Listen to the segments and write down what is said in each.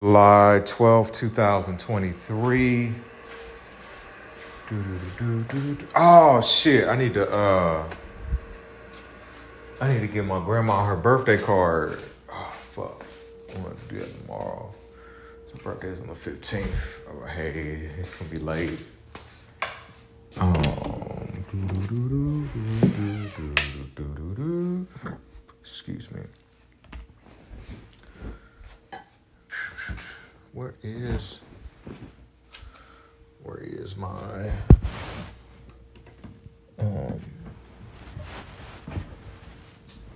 July 12, 2023. Oh shit, I need to uh I need to give my grandma her birthday card. Oh fuck. I'm gonna do that tomorrow. It's Her birthday's on the 15th. Oh hey, it's gonna be late. Um, excuse me. Where is where is my um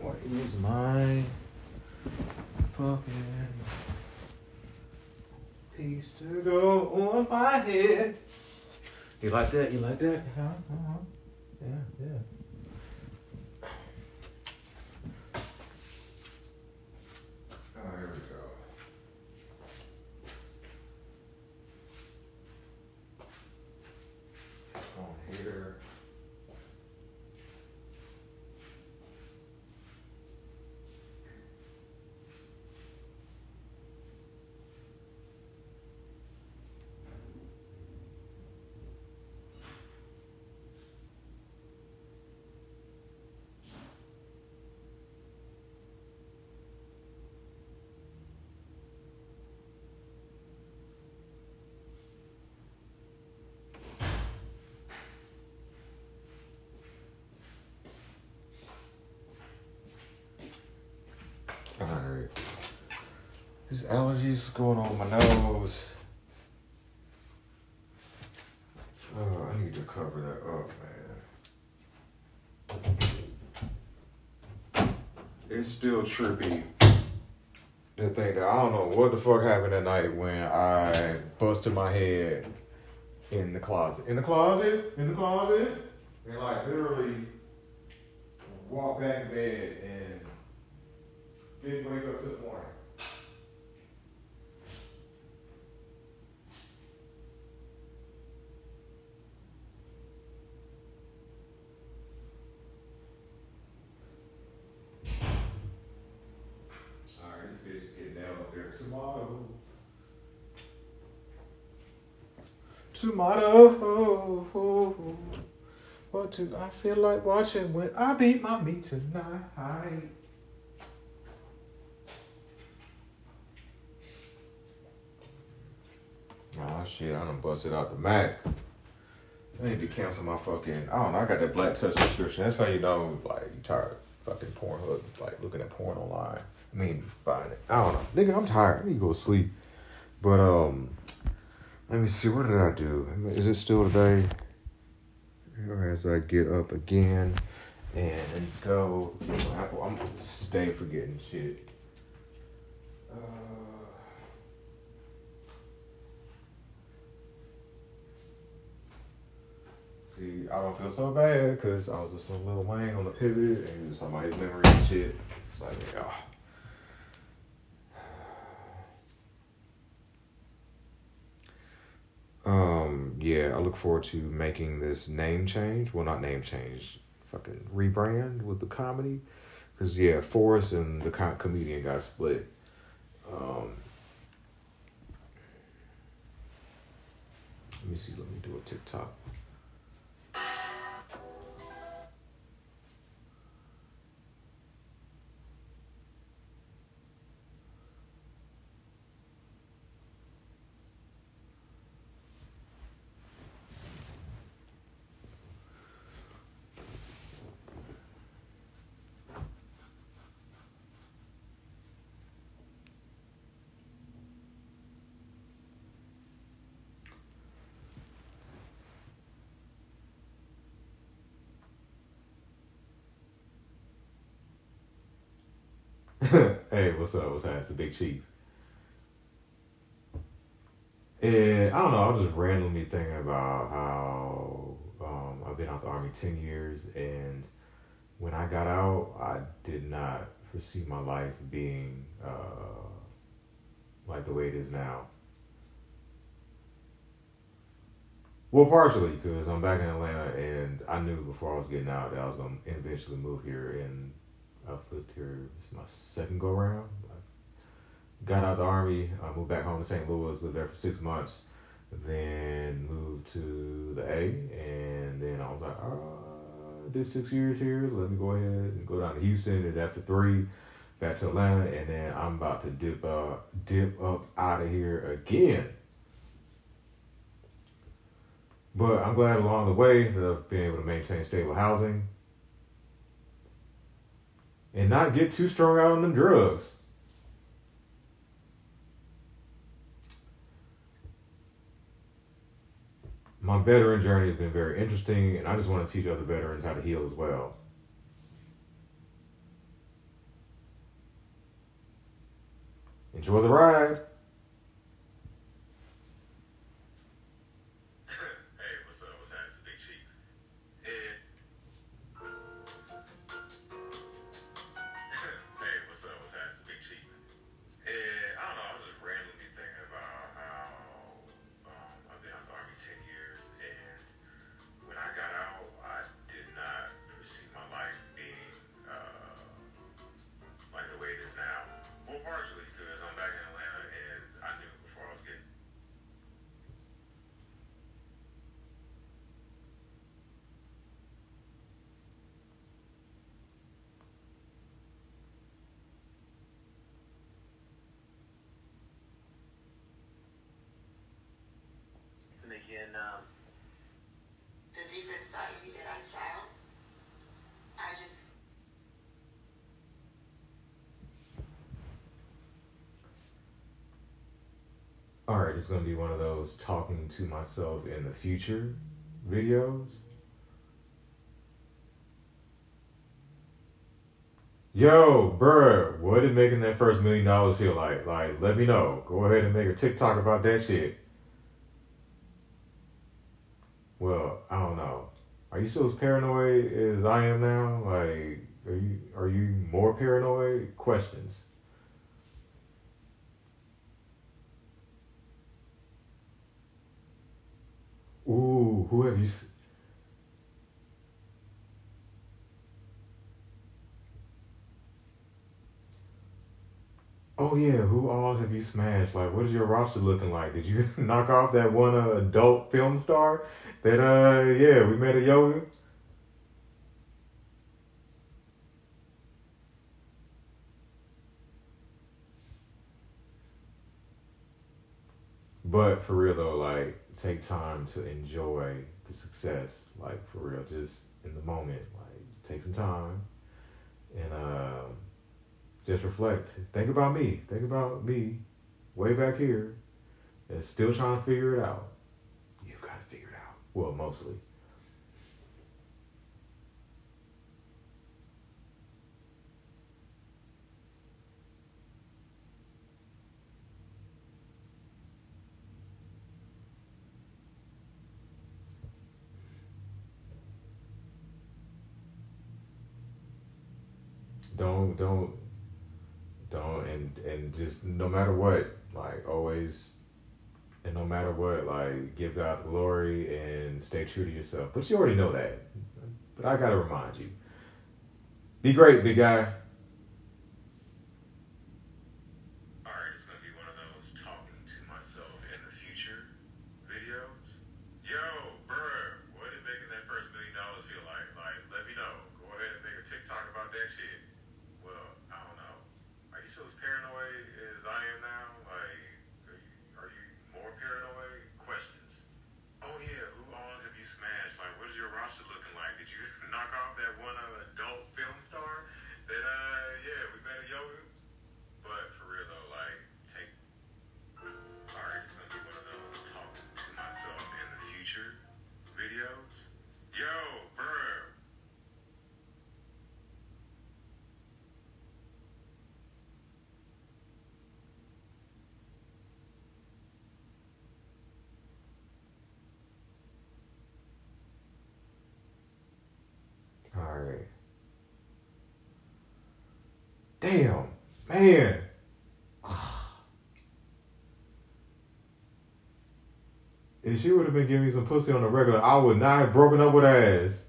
what is my fucking piece to go on my head? You like that? You like that? Huh? Uh-huh. Yeah, yeah. Oh, here we go. On here. Alright. These allergies going on my nose. Oh, I need to cover that up, man. It's still trippy. The thing that I don't know what the fuck happened that night when I busted my head in the closet. In the closet? In the closet? And like literally walk back to bed and didn't wake up till the morning. Alright, this bitch is getting Tomato. Tomato. What do I feel like watching when I beat my meat tonight? Oh shit, I done busted out the Mac. I need to cancel my fucking I don't know, I got that black touch subscription. That's how you know like you tired of fucking Pornhub, like looking at porn online. I mean it. I don't know. Nigga, I'm tired. I need to go to sleep. But um let me see, what did I do? Is it still today? As I get up again and go Apple, I'm stay forgetting shit. Uh See, I don't feel so bad because I was just a Lil Wayne on the pivot and just about his memory and shit. It's like, ah. Um, yeah, I look forward to making this name change. Well, not name change, fucking rebrand with the comedy. Because, yeah, Forrest and the com- comedian got split. Um, let me see, let me do a TikTok. Hey, what's up? What's that? It's the Big Chief. And I don't know, I was just randomly thinking about how um, I've been out the Army 10 years, and when I got out, I did not foresee my life being uh, like the way it is now. Well, partially because I'm back in Atlanta, and I knew before I was getting out that I was going to eventually move here, and I've lived here. It's my second go round. got out of the army, I moved back home to St. Louis, lived there for six months, then moved to the A, and then I was like, uh, did six years here. Let me go ahead and go down to Houston, that for three, back to Atlanta, and then I'm about to dip uh dip up out of here again. But I'm glad along the way that I've been able to maintain stable housing and not get too strung out on them drugs. My veteran journey has been very interesting, and I just want to teach other veterans how to heal as well. Enjoy the ride. In um, the different side of you that I style. I just all right, it's gonna be one of those talking to myself in the future videos. Yo, bruh, what did making that first million dollars feel like? Like, let me know. Go ahead and make a TikTok about that shit. Well, I don't know. Are you still as paranoid as I am now? Like, are you are you more paranoid? Questions. Ooh, who have you? Oh yeah, who all have you smashed? Like, what is your roster looking like? Did you knock off that one uh, adult film star? That uh yeah, we met a yoga. But for real though, like take time to enjoy the success. Like for real, just in the moment. Like take some time and uh, just reflect. Think about me. Think about me way back here and still trying to figure it out. You've got to figure it out. Well, mostly. Don't don't don't and and just no matter what, like always and no matter what, like give God the glory and stay true to yourself. But you already know that. But I gotta remind you. Be great, big guy. Damn, man. If she would have been giving me some pussy on the regular, I would not have broken up with ass.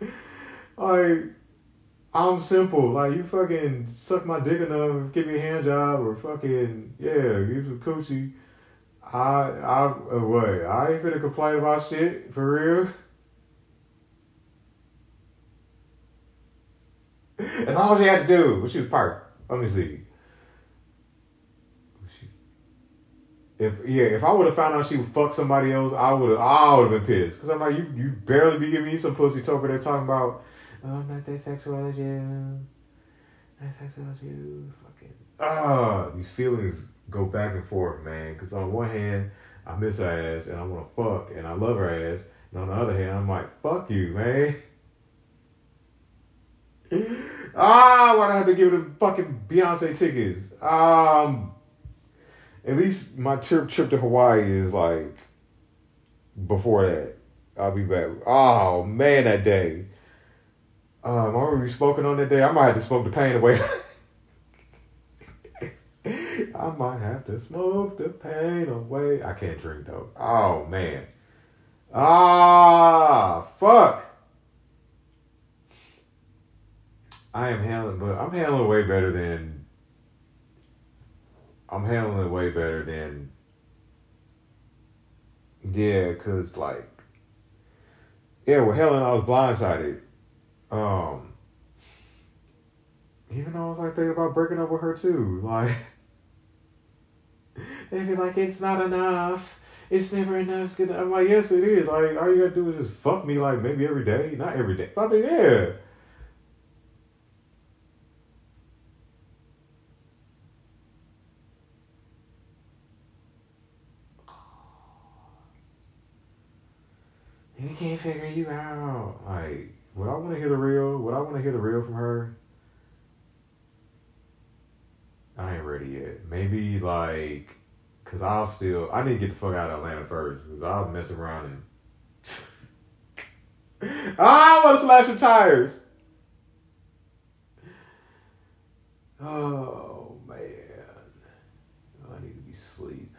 like, I'm simple. Like you fucking suck my dick enough, give me a hand job, or fucking yeah, give some coochie. I I uh, what? I ain't finna complain about shit for real. That's all she had to do. But she was parked. Let me see. If yeah, if I would have found out she would fuck somebody else, I would have I would have been pissed. Cause I'm like, you you barely be giving me some pussy talking there talking about, oh, I'm not that sexual as you, not sexual as you, fucking ah, these feelings go back and forth, man. Cause on one hand, I miss her ass and I want to fuck and I love her ass, and on the other hand, I'm like, fuck you, man. ah, why do I have to give them fucking Beyonce tickets? Um, at least my trip trip to Hawaii is like before that. I'll be back. Oh man, that day. Um, I we spoken on that day. I might have to smoke the pain away. I might have to smoke the pain away. I can't drink though. Oh man. Ah, fuck. I am handling, but I'm handling way better than. I'm handling way better than. Yeah, cause like. Yeah, with Helen, I was blindsided. Um. Even though I was like thinking about breaking up with her too, like. They be like, it's not enough. It's never enough. It's good. I'm like, yes, it is. Like, all you gotta do is just fuck me, like maybe every day, not every day. Probably yeah. You can't figure you out. Like, would I want to hear the real? Would I want to hear the real from her? I ain't ready yet. Maybe like, cause I'll still. I need to get the fuck out of Atlanta first, cause I'll mess around and. Ah, I want to slash your tires. Oh man, I need to be asleep.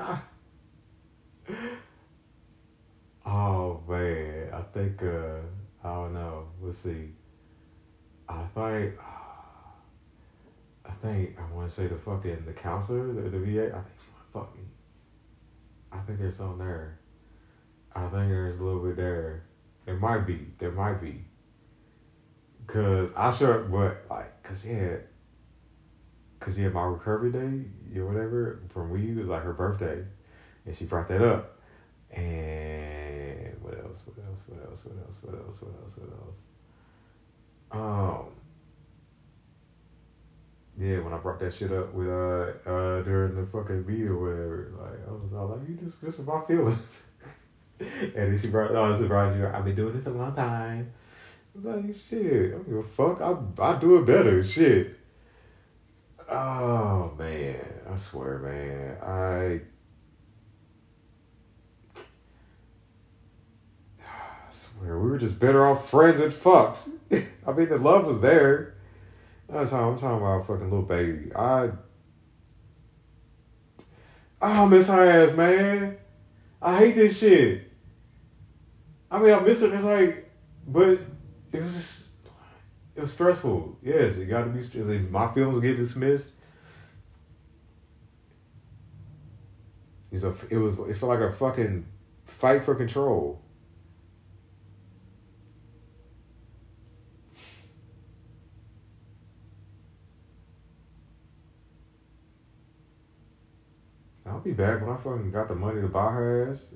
oh man, I think uh I don't know. Let's see. I think I think I want to say the fucking the counselor, the, the VA. I think she want to fuck me. I think there's something there. I think there's a little bit there. There might be. There might be. Cause I sure, but like, cause yeah, cause yeah, my recovery day, or whatever, from weed was like her birthday and she brought that up. And what else? What else? What else? What else? What else? What else? What else? Um. Yeah, when I brought that shit up with uh uh during the fucking meet or whatever, like I was all like, "You just just my feelings," and then she brought, "Oh, this is Roger. I've been doing this a long time." I'm like, "Shit, I don't give a fuck. I I do it better." Shit. Oh man, I swear, man, I where we were just better off friends and fucked. I mean, the love was there. That's how I'm talking about fucking little baby. I, I miss her ass, man. I hate this shit. I mean, I miss her. It's like, but it was just, it was stressful. Yes, it got to be stressful. My would get dismissed. It's a, it was, it felt like a fucking fight for control. I'll be back when I fucking got the money to buy her ass.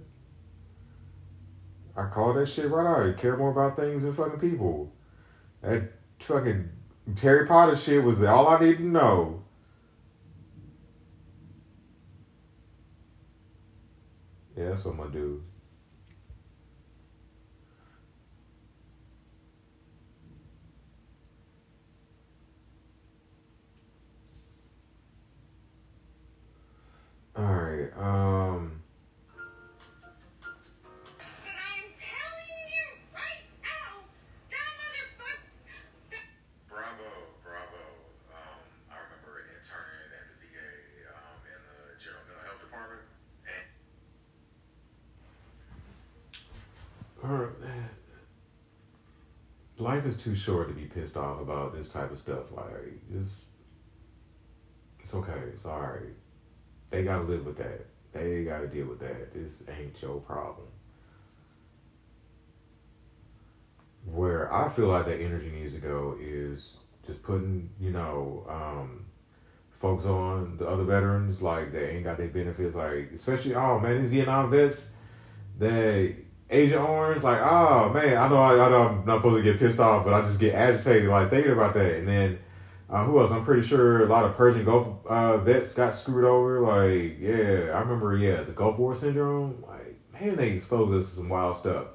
I call that shit right out. I care more about things than fucking people. That fucking Harry Potter shit was all I needed to know. Yeah, that's what I'm gonna do. All right. Um. Life is too short to be pissed off about this type of stuff. Like, just it's okay. It's all right. They gotta live with that. They gotta deal with that. This ain't your problem. Where I feel like that energy needs to go is just putting, you know, um, folks on the other veterans like they ain't got their benefits. Like especially, oh man, these Vietnam vets, they Agent Orange, like, oh man, I know I, I know I'm not supposed to get pissed off, but I just get agitated like thinking about that. And then uh, who else? I'm pretty sure a lot of Persian Gulf uh, vets got screwed over. Like, yeah, I remember, yeah, the Gulf War syndrome. Like, man, they exposed us to some wild stuff.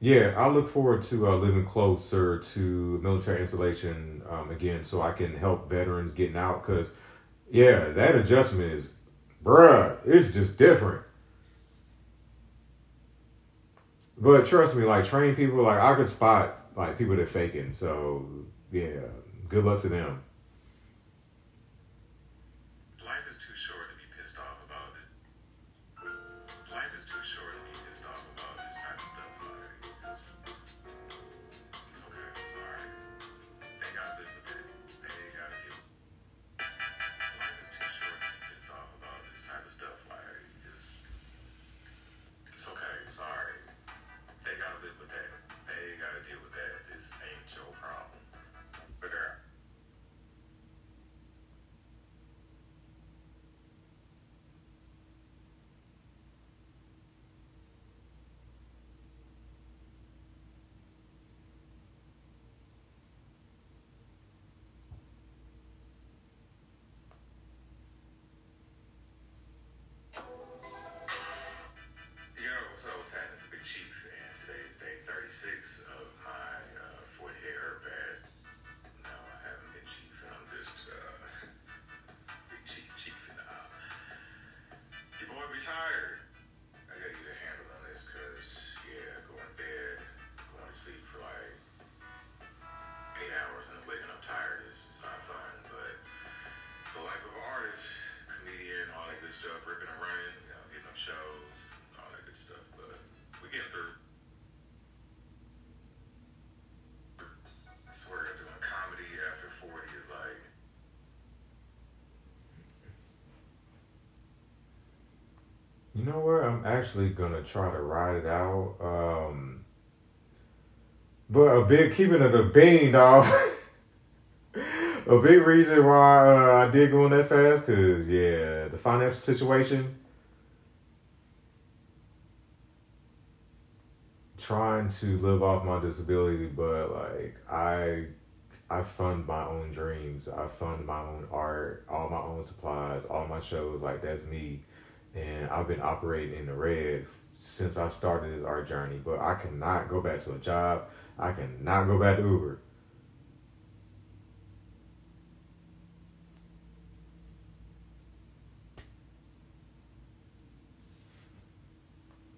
Yeah, I look forward to uh, living closer to military installation um, again, so I can help veterans getting out. Cause, yeah, that adjustment is, bruh, it's just different. But trust me, like trained people, like I could spot like people that faking. So yeah, good luck to them. I'm actually gonna try to ride it out. Um, but a big keeping it a bean, dog. a big reason why uh, I did go in that fast, cause yeah, the financial situation. Trying to live off my disability, but like I, I fund my own dreams. I fund my own art, all my own supplies, all my shows. Like that's me and I've been operating in the red since I started this art journey. But I cannot go back to a job. I cannot go back to Uber.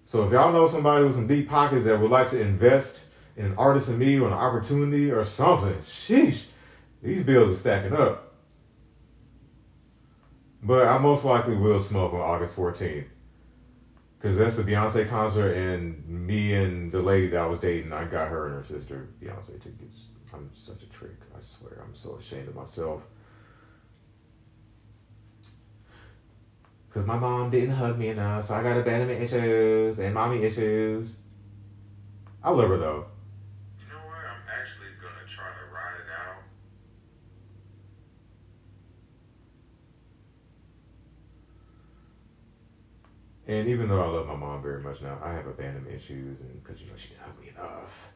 So if y'all know somebody with some deep pockets that would like to invest in an artist in me or an opportunity or something, sheesh, these bills are stacking up. But I most likely will smoke on August 14th. Because that's the Beyonce concert, and me and the lady that I was dating, I got her and her sister Beyonce tickets. I'm such a trick. I swear. I'm so ashamed of myself. Because my mom didn't hug me enough, so I got abandonment issues and mommy issues. I love her though. And even though I love my mom very much now, I have abandonment issues, and because you know she didn't hug me enough.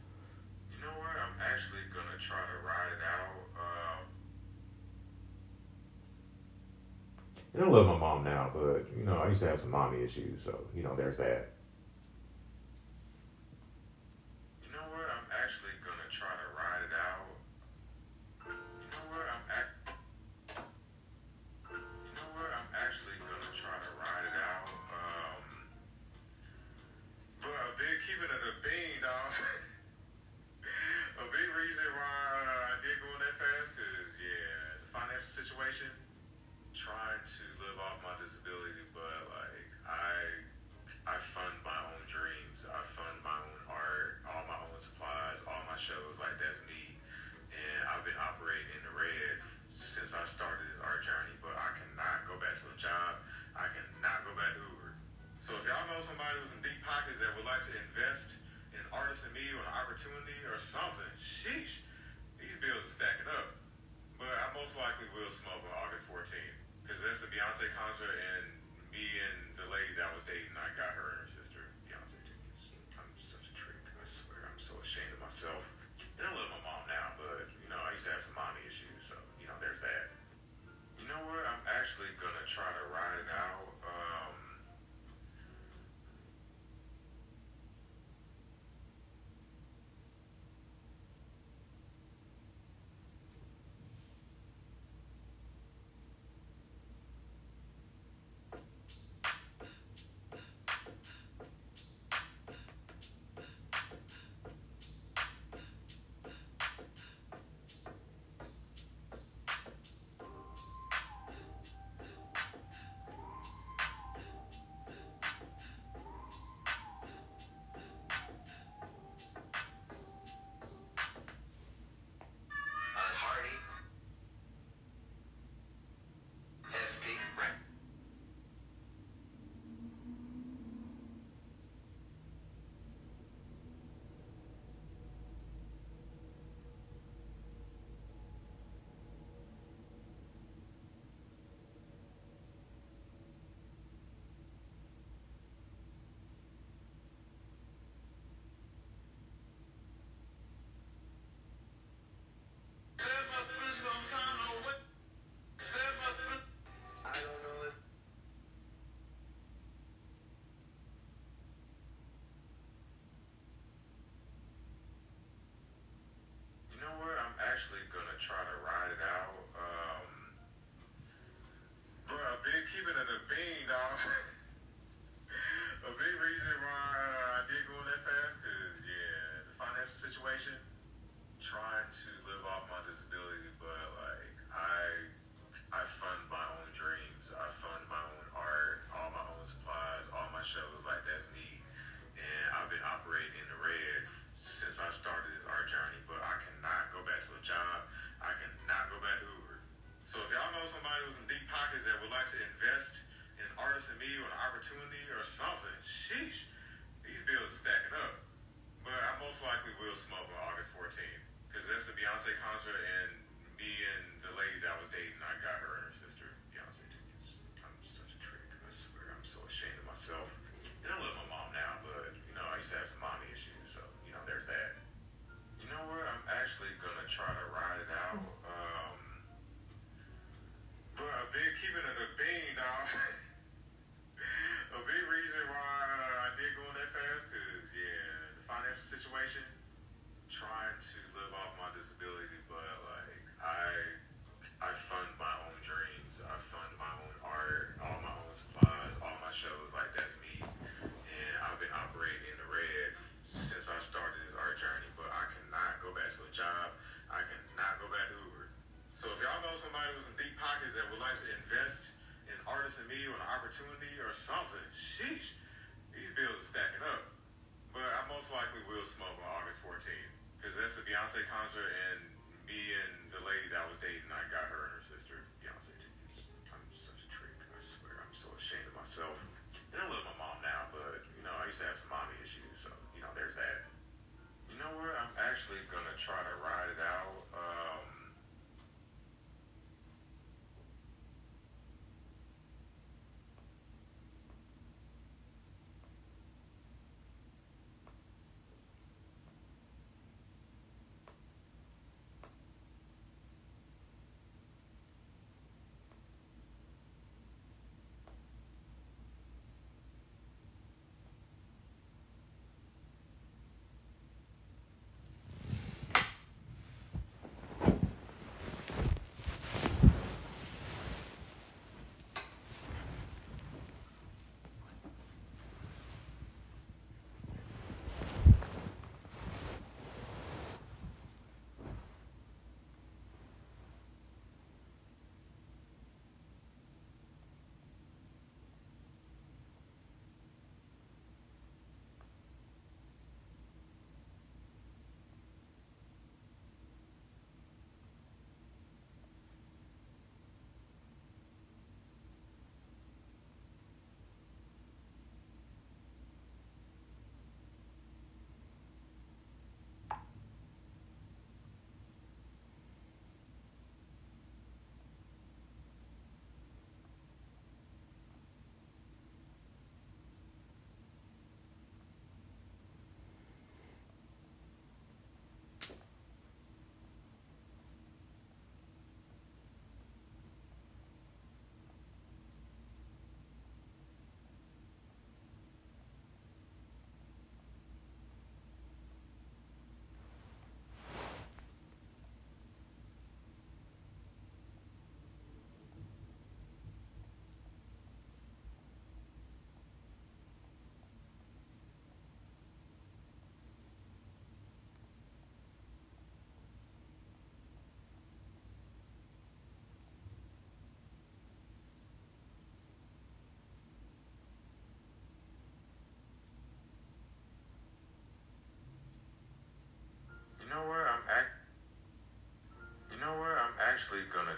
You know what? I'm actually gonna try to ride it out. Um... And I love my mom now, but you know I used to have some mommy issues, so you know there's that.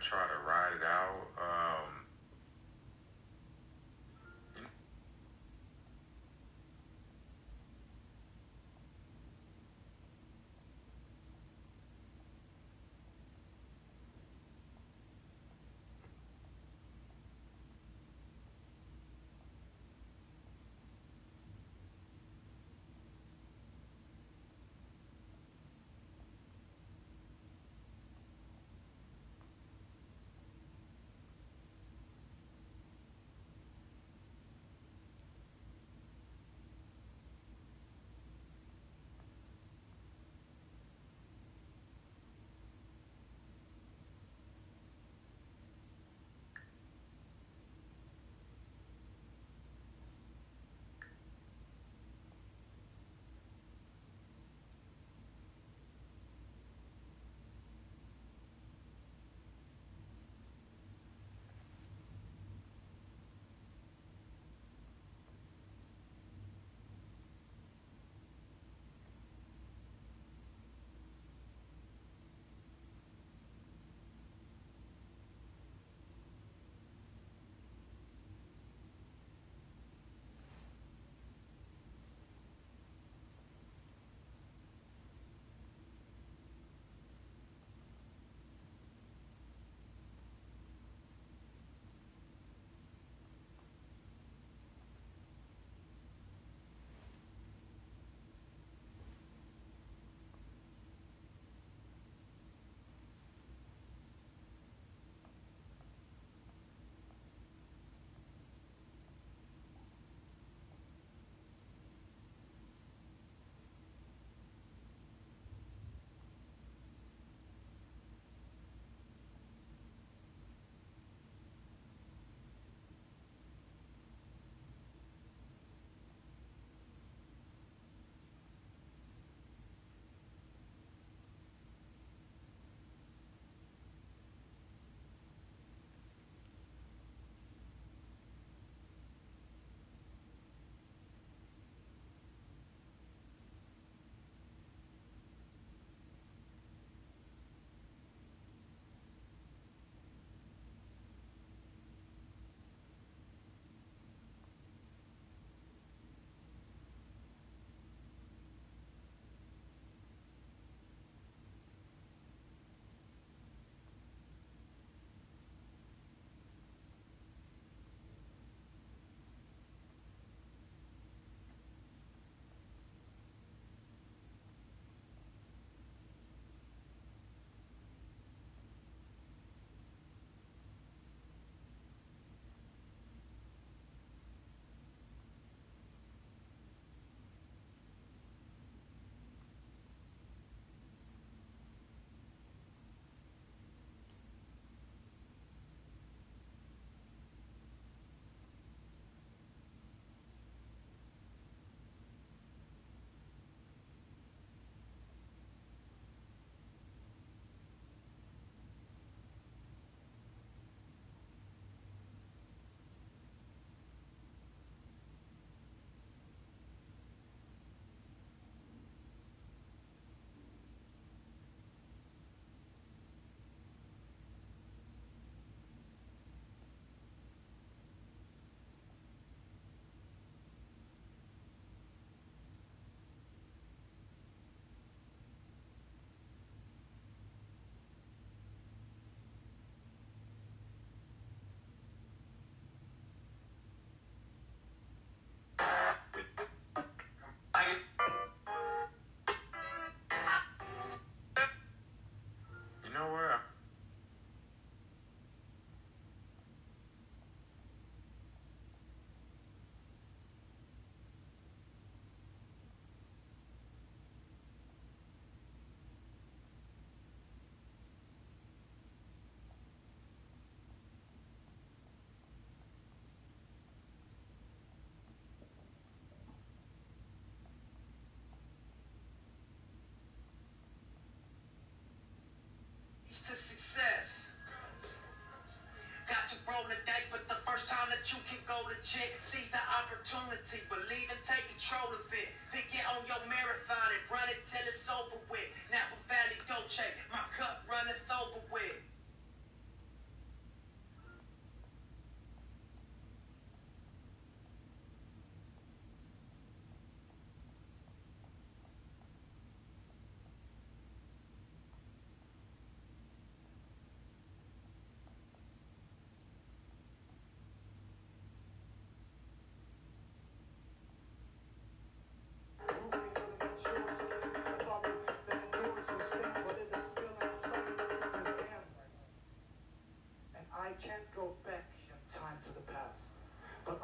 Try to ride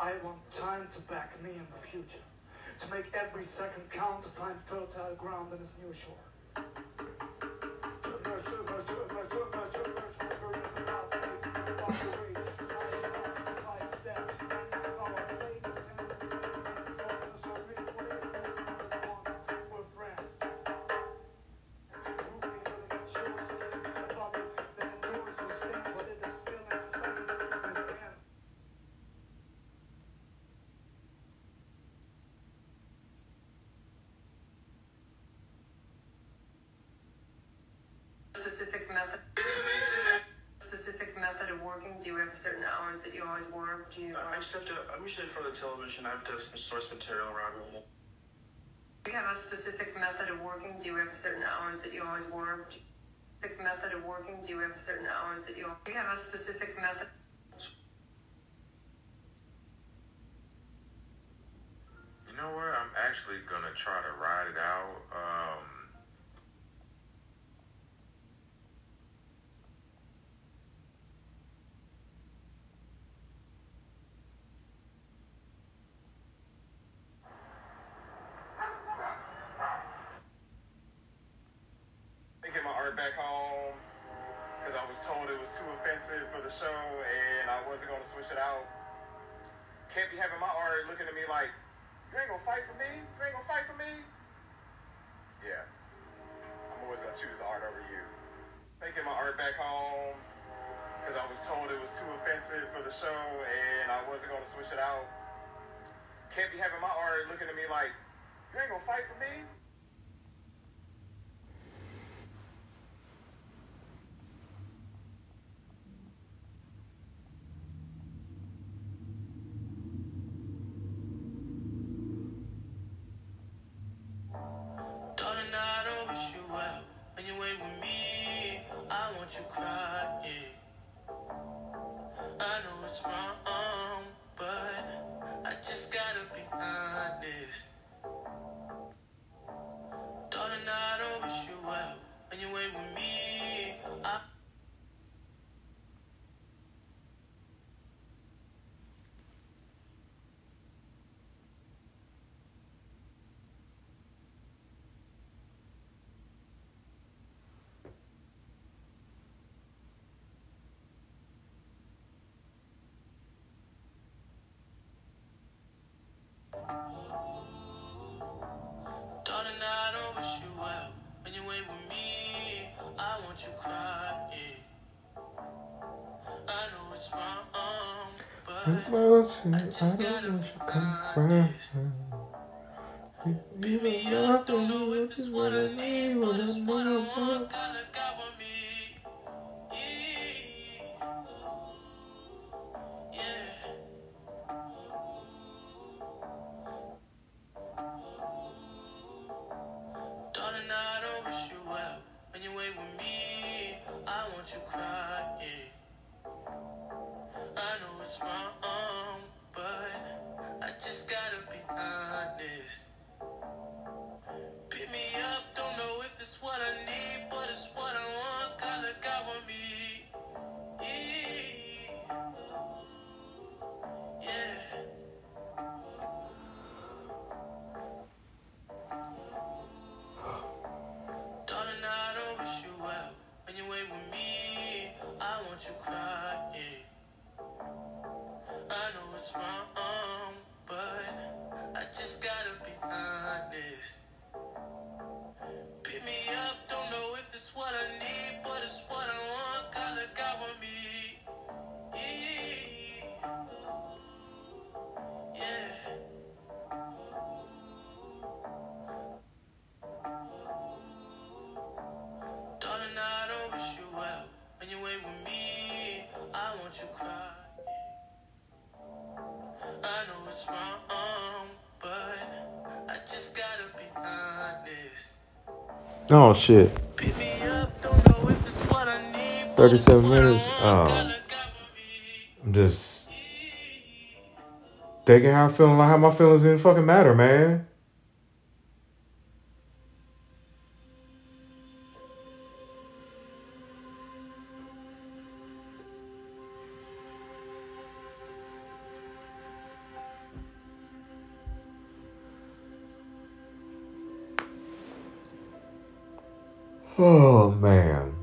I want time to back me in the future. To make every second count to find fertile ground in this new shore. For the television. I have to some source material around do you have a specific method of working? Do you have certain hours that you always work? Specific method of working? Do you have certain hours that you? Always? Do you have a specific method? You know what? I'm actually gonna try to ride it out. Um, Back home because I was told it was too offensive for the show and I wasn't gonna switch it out. Can't be having my art looking at me like, you ain't gonna fight for me? You ain't gonna fight for me? Yeah. I'm always gonna choose the art over you. Taking my art back home because I was told it was too offensive for the show and I wasn't gonna switch it out. Can't be having my art looking at me like, you ain't gonna fight for me? I just gotta be honest. Beat me up, don't know if it's what I need, but it's what I want. Gotta need. shit. 37 it's what I minutes. Oh. Gotta cover me. I'm just thinking how I'm feeling like how my feelings didn't fucking matter, man. Oh man.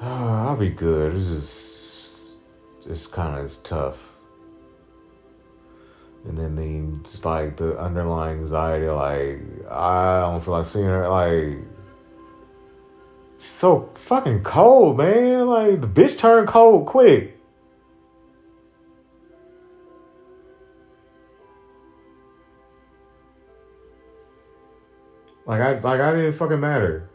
Ah, I'll be good. This is it's kind of is tough. And then the just like the underlying anxiety, like I don't feel like seeing her. Like so fucking cold, man. Like the bitch turned cold quick. Like I like I didn't fucking matter.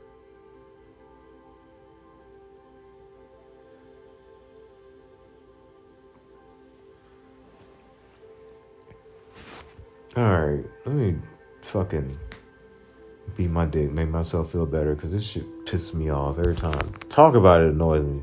Alright, let me fucking beat my dick, make myself feel better, because this shit pisses me off every time. Talk about it annoys me.